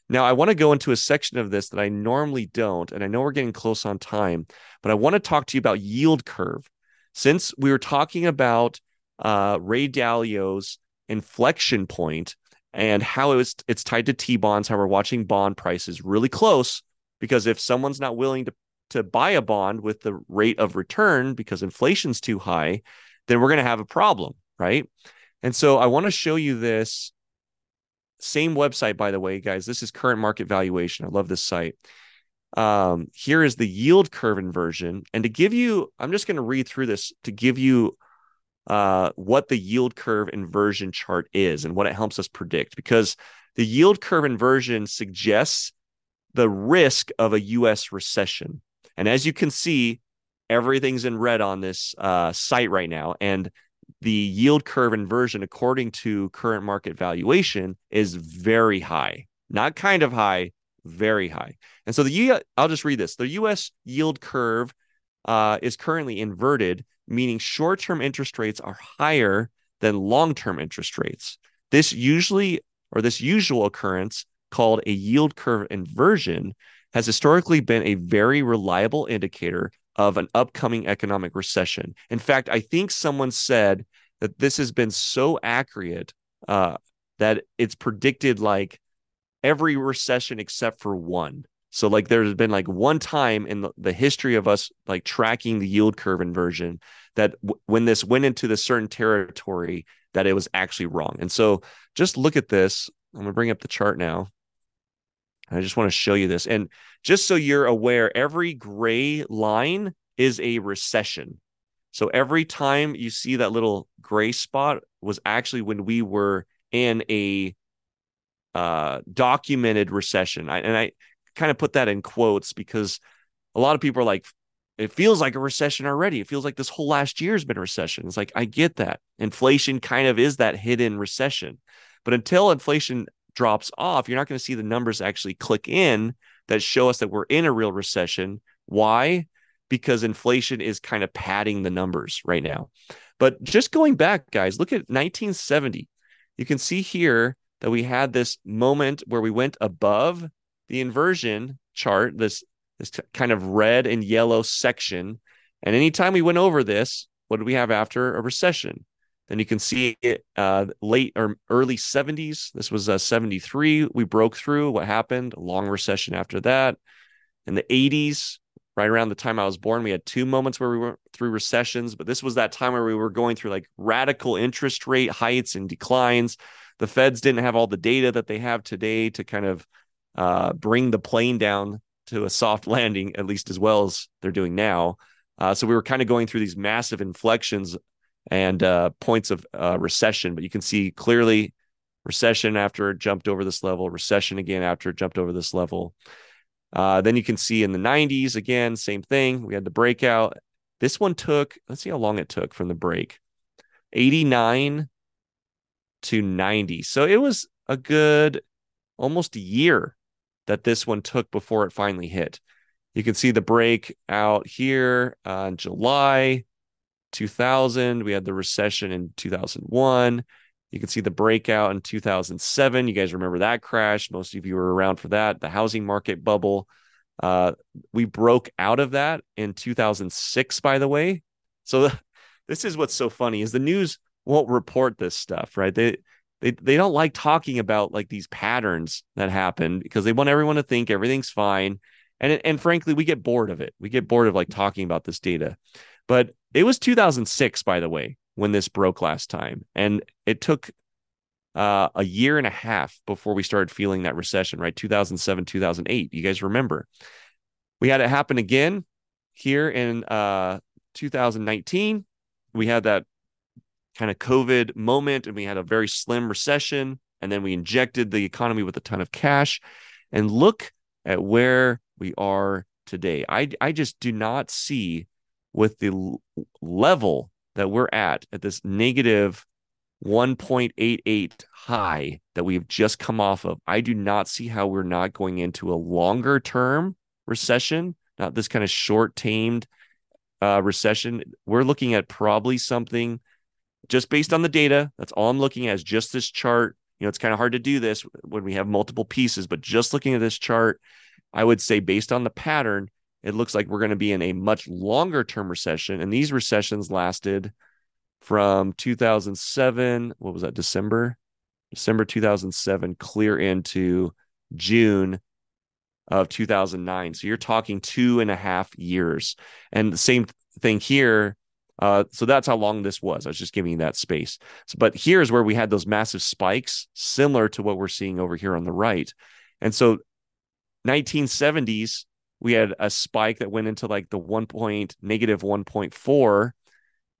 S1: Now, I want to go into a section of this that I normally don't, and I know we're getting close on time, but I want to talk to you about yield curve since we were talking about uh, Ray Dalio's inflection point and how it was, it's tied to T bonds, how we're watching bond prices really close, because if someone's not willing to to buy a bond with the rate of return because inflation's too high, then we're going to have a problem, right? And so I want to show you this same website, by the way, guys. This is current market valuation. I love this site um, here is the yield curve inversion. And to give you, I'm just going to read through this to give you uh, what the yield curve inversion chart is and what it helps us predict. Because the yield curve inversion suggests the risk of a US recession. And as you can see, everything's in red on this uh, site right now. And the yield curve inversion, according to current market valuation, is very high, not kind of high, very high. And so the I'll just read this. The U.S. yield curve uh, is currently inverted, meaning short-term interest rates are higher than long-term interest rates. This usually, or this usual occurrence called a yield curve inversion, has historically been a very reliable indicator of an upcoming economic recession. In fact, I think someone said that this has been so accurate uh, that it's predicted like every recession except for one. So like there's been like one time in the, history of us like tracking the yield curve inversion that w- when this went into the certain territory that it was actually wrong. And so just look at this. I'm going to bring up the chart now. I just want to show you this. And just so you're aware, every gray line is a recession. So every time you see that little gray spot was actually when we were in a uh, documented recession. I, and I kind of put that in quotes because a lot of people are like, it feels like a recession already. It feels like this whole last year's been a recession. It's like, I get that. Inflation kind of is that hidden recession. But until inflation drops off, you're not going to see the numbers actually click in that show us that we're in a real recession. Why? Because inflation is kind of padding the numbers right now. But just going back, guys, look at 1970. You can see here that we had this moment where we went above the inversion chart, this this kind of red and yellow section. And anytime we went over this, what did we have after a recession? Then you can see it uh, late or early 70s. This was uh, 73. We broke through. What happened? Long recession after that. In the 80s, right around the time I was born, we had two moments where we went through recessions, but this was that time where we were going through like radical interest rate heights and declines. The feds didn't have all the data that they have today to kind of uh, bring the plane down to a soft landing, at least as well as they're doing now. Uh, so we were kind of going through these massive inflections and uh, points of uh, recession, but you can see clearly recession after it jumped over this level, recession again after it jumped over this level. Uh, then you can see in the 90s again, same thing. We had the breakout. This one took, let's see how long it took from the break 89 to 90. So it was a good almost a year that this one took before it finally hit. You can see the break out here uh, July 2000. We had the recession in 2001. You can see the breakout in 2007. You guys remember that crash. Most of you were around for that. The housing market bubble. Uh, we broke out of that in 2006, by the way. So this is what's so funny is the news won't report this stuff, right? They they they don't like talking about like these patterns that happen because they want everyone to think everything's fine. And and frankly, we get bored of it. We get bored of like talking about this data. But it was 2006, by the way, when this broke last time, and it took uh, a year and a half before we started feeling that recession. Right, 2007, 2008. You guys remember? We had it happen again here in uh, 2019. We had that kind of COVID moment and we had a very slim recession. And then we injected the economy with a ton of cash. And look at where we are today. I, I just do not see with the l- level that we're at, at this negative 1.88 high that we've just come off of. I do not see how we're not going into a longer term recession, not this kind of short tamed uh, recession. We're looking at probably something just based on the data. That's all I'm looking at is just this chart. You know, it's kind of hard to do this when we have multiple pieces, but just looking at this chart, I would say based on the pattern, it looks like we're going to be in a much longer term recession. And these recessions lasted from 2007, what was that, December? December 2007, clear into June of 2009. So you're talking two and a half years. And the same thing here uh, so that's how long this was. I was just giving you that space. So, but here's where we had those massive spikes, similar to what we're seeing over here on the right. And so, 1970s, we had a spike that went into like the one point negative 1.4.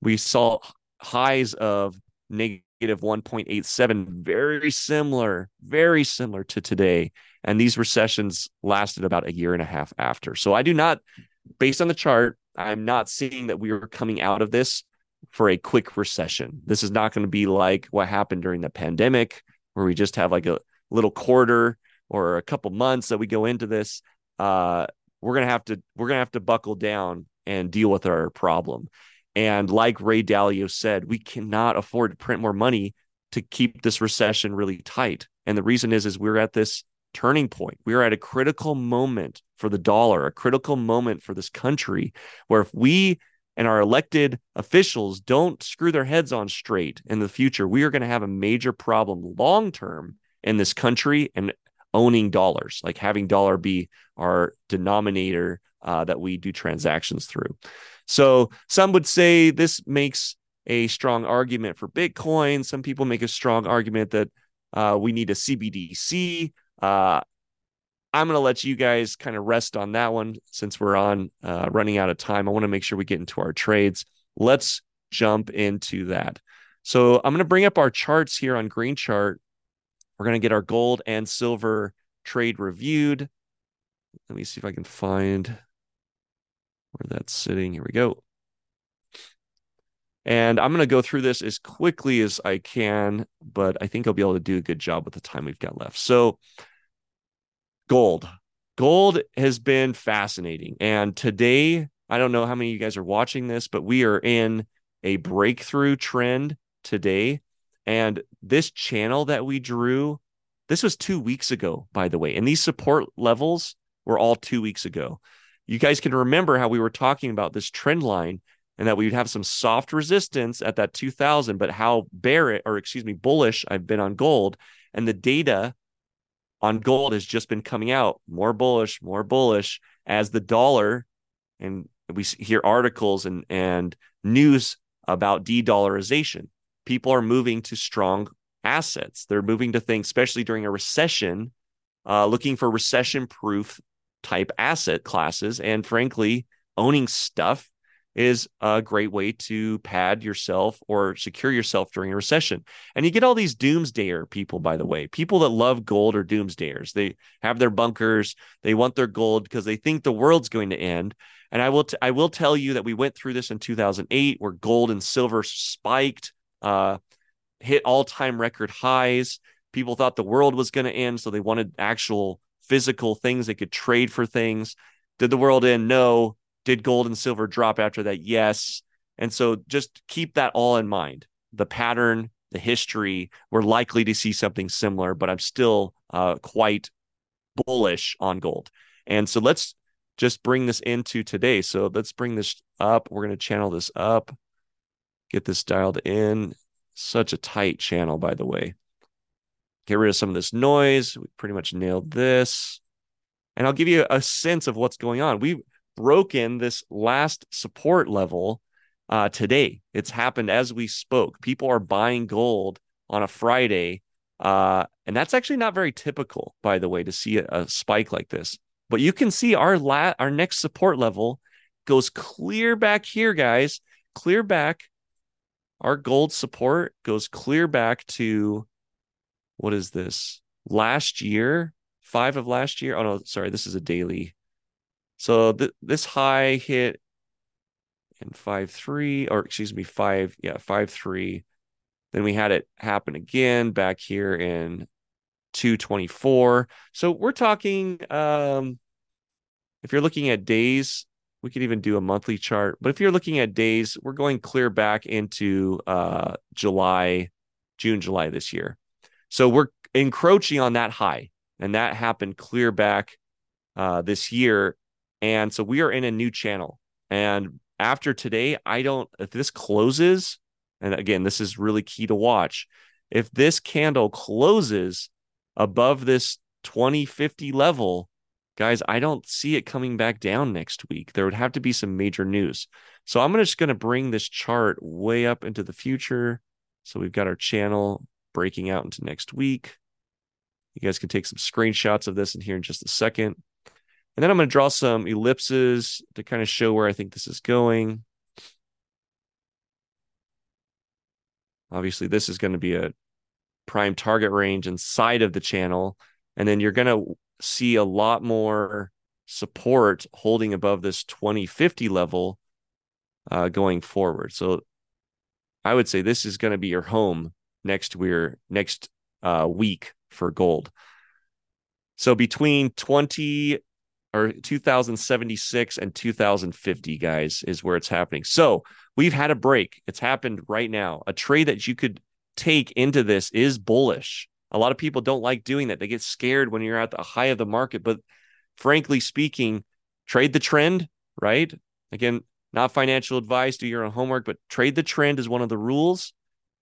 S1: We saw highs of negative 1.87, very similar, very similar to today. And these recessions lasted about a year and a half after. So I do not, based on the chart, I'm not seeing that we are coming out of this for a quick recession. This is not going to be like what happened during the pandemic, where we just have like a little quarter or a couple months that we go into this. Uh, we're gonna have to we're gonna have to buckle down and deal with our problem. And like Ray Dalio said, we cannot afford to print more money to keep this recession really tight. And the reason is is we're at this turning point. We are at a critical moment for the dollar, a critical moment for this country, where if we and our elected officials don't screw their heads on straight in the future, we are going to have a major problem long term in this country and owning dollars, like having dollar be our denominator uh, that we do transactions through. So some would say this makes a strong argument for Bitcoin. Some people make a strong argument that uh, we need a CBDC. Uh, I'm going to let you guys kind of rest on that one since we're on uh, running out of time. I want to make sure we get into our trades. Let's jump into that. So I'm going to bring up our charts here on Green Chart. We're going to get our gold and silver trade reviewed. Let me see if I can find where that's sitting. Here we go. And I'm going to go through this as quickly as I can, but I think I'll be able to do a good job with the time we've got left. So, gold. Gold has been fascinating. And today, I don't know how many of you guys are watching this, but we are in a breakthrough trend today. And this channel that we drew, this was two weeks ago, by the way. And these support levels were all two weeks ago. You guys can remember how we were talking about this trend line and that we would have some soft resistance at that 2000, but how bearish or excuse me, bullish I've been on gold. And the data on gold has just been coming out more bullish, more bullish as the dollar. And we hear articles and, and news about de dollarization. People are moving to strong assets. They're moving to things, especially during a recession, uh, looking for recession proof type asset classes. And frankly, owning stuff is a great way to pad yourself or secure yourself during a recession. And you get all these doomsdayer people, by the way, people that love gold or doomsdayers. They have their bunkers, they want their gold because they think the world's going to end. And I will t- I will tell you that we went through this in 2008 where gold and silver spiked, uh, hit all-time record highs. People thought the world was going to end, so they wanted actual physical things they could trade for things. Did the world end? No. Did gold and silver drop after that? Yes. And so just keep that all in mind. The pattern, the history, we're likely to see something similar, but I'm still uh, quite bullish on gold. And so let's just bring this into today. So let's bring this up. We're going to channel this up, get this dialed in. Such a tight channel, by the way. Get rid of some of this noise. We pretty much nailed this. And I'll give you a sense of what's going on. We've broken this last support level uh, today. It's happened as we spoke. People are buying gold on a Friday. Uh, and that's actually not very typical, by the way, to see a, a spike like this. But you can see our la- our next support level goes clear back here, guys. Clear back. Our gold support goes clear back to what is this? Last year, five of last year. Oh no, sorry, this is a daily. So th- this high hit in five three, or excuse me, five yeah five three. Then we had it happen again back here in 224. So we're talking um if you're looking at days, we could even do a monthly chart, but if you're looking at days, we're going clear back into uh July, June, July this year. So we're encroaching on that high, and that happened clear back uh, this year. And so we are in a new channel. And after today, I don't, if this closes, and again, this is really key to watch. If this candle closes above this 2050 level, guys, I don't see it coming back down next week. There would have to be some major news. So I'm just going to bring this chart way up into the future. So we've got our channel breaking out into next week. You guys can take some screenshots of this in here in just a second. And then I'm going to draw some ellipses to kind of show where I think this is going. Obviously, this is going to be a prime target range inside of the channel. And then you're going to see a lot more support holding above this 2050 level uh, going forward. So I would say this is going to be your home next we're next uh, week for gold. So between 20 or 2076 and 2050 guys is where it's happening. So we've had a break. It's happened right now. A trade that you could take into this is bullish. A lot of people don't like doing that. They get scared when you're at the high of the market, but frankly speaking, trade the trend, right? Again, not financial advice, do your own homework, but trade the trend is one of the rules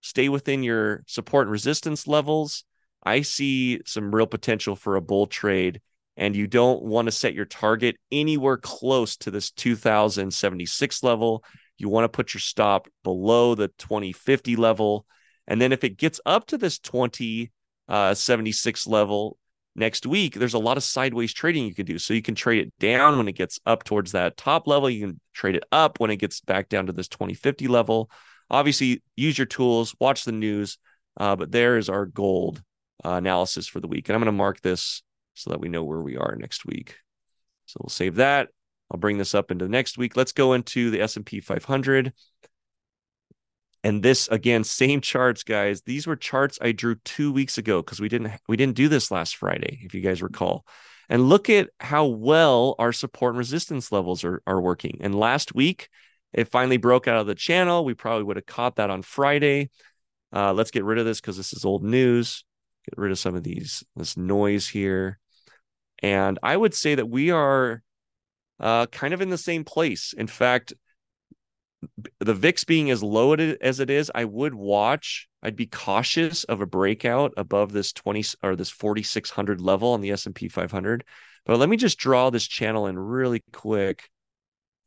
S1: stay within your support and resistance levels. I see some real potential for a bull trade, and you don't want to set your target anywhere close to this 2076 level. You want to put your stop below the 2050 level. And then if it gets up to this 2076 uh, level next week, there's a lot of sideways trading you can do. So you can trade it down when it gets up towards that top level. You can trade it up when it gets back down to this 2050 level. Obviously, use your tools, watch the news. Uh, but there is our gold uh, analysis for the week. And I'm going to mark this so that we know where we are next week. So we'll save that. I'll bring this up into next week. Let's go into the S&P 500. And this again, same charts, guys. These were charts I drew two weeks ago because we didn't we didn't do this last Friday, if you guys recall. And look at how well our support and resistance levels are, are working. And last week, it finally broke out of the channel. We probably would have caught that on Friday. Uh, let's get rid of this because this is old news get rid of some of these this noise here and i would say that we are uh, kind of in the same place. In fact the vix being as low as it is i would watch i'd be cautious of a breakout above this 20 or this 4600 level on the s&p 500 but let me just draw this channel in really quick.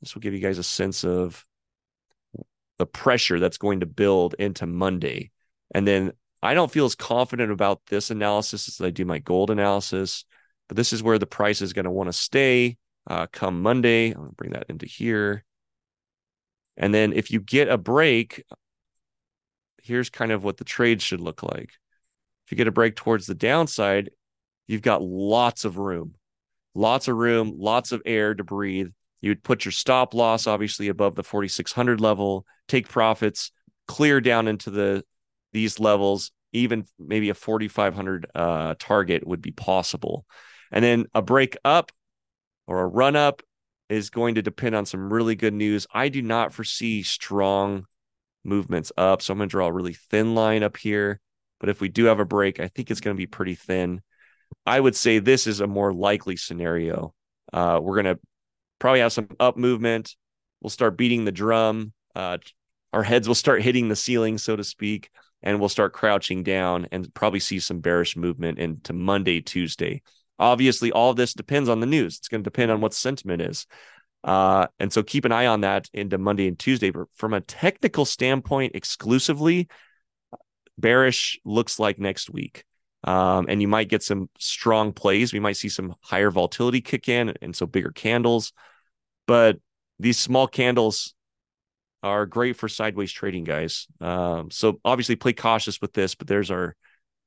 S1: This will give you guys a sense of the pressure that's going to build into monday. And then I don't feel as confident about this analysis as I do my gold analysis, but this is where the price is going to want to stay uh, come Monday. I'm going to bring that into here. And then if you get a break, here's kind of what the trade should look like. If you get a break towards the downside, you've got lots of room, lots of room, lots of air to breathe. You would put your stop loss obviously above the 4600 level, take profits, clear down into the these levels, even maybe a 4,500 uh, target would be possible. And then a break up or a run up is going to depend on some really good news. I do not foresee strong movements up. So I'm going to draw a really thin line up here. But if we do have a break, I think it's going to be pretty thin. I would say this is a more likely scenario. Uh, we're going to probably have some up movement. We'll start beating the drum. Uh, our heads will start hitting the ceiling, so to speak and we'll start crouching down and probably see some bearish movement into Monday, Tuesday. Obviously, all this depends on the news. It's going to depend on what sentiment is. Uh, and so keep an eye on that into Monday and Tuesday. But from a technical standpoint, exclusively, bearish looks like next week. Um, and you might get some strong plays. We might see some higher volatility kick in, and so bigger candles. But these small candles are great for sideways trading, guys. Um, so obviously play cautious with this, but there's our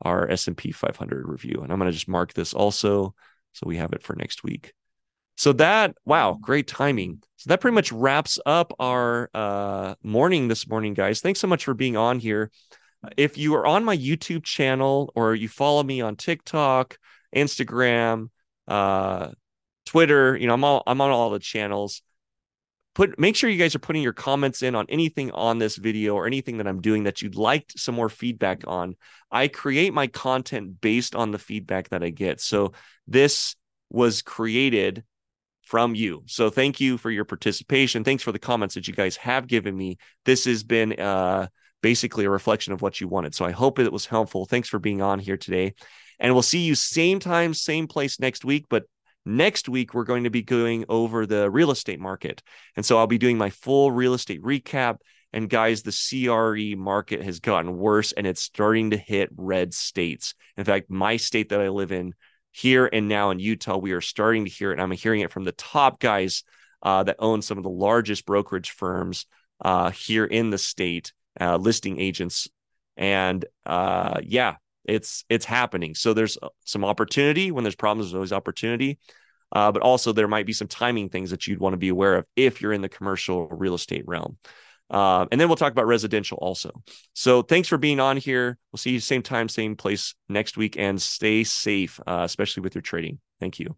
S1: our S&P 500 review, and I'm going to just mark this also so we have it for next week. So that wow, great timing. So that pretty much wraps up our uh, morning this morning, guys. Thanks so much for being on here. If you are on my YouTube channel or you follow me on TikTok, Instagram, uh, Twitter, you know, I'm all I'm on all the channels put make sure you guys are putting your comments in on anything on this video or anything that I'm doing that you'd like some more feedback on. I create my content based on the feedback that I get. So this was created from you. So thank you for your participation. Thanks for the comments that you guys have given me. This has been uh basically a reflection of what you wanted. So I hope it was helpful. Thanks for being on here today. And we'll see you same time, same place next week. But Next week, we're going to be going over the real estate market. And so I'll be doing my full real estate recap. And guys, the CRE market has gotten worse and it's starting to hit red states. In fact, my state that I live in here and now in Utah, we are starting to hear it. And I'm hearing it from the top guys uh, that own some of the largest brokerage firms uh, here in the state, uh, listing agents. And uh, yeah, it's it's happening. So there's uh, some opportunity when there's problems. There's always opportunity, uh, but also there might be some timing things that you'd want to be aware of if you're in the commercial real estate realm. Uh, and then we'll talk about residential also. So thanks for being on here. We'll see you same time, same place next week, and stay safe, uh, especially with your trading. Thank you.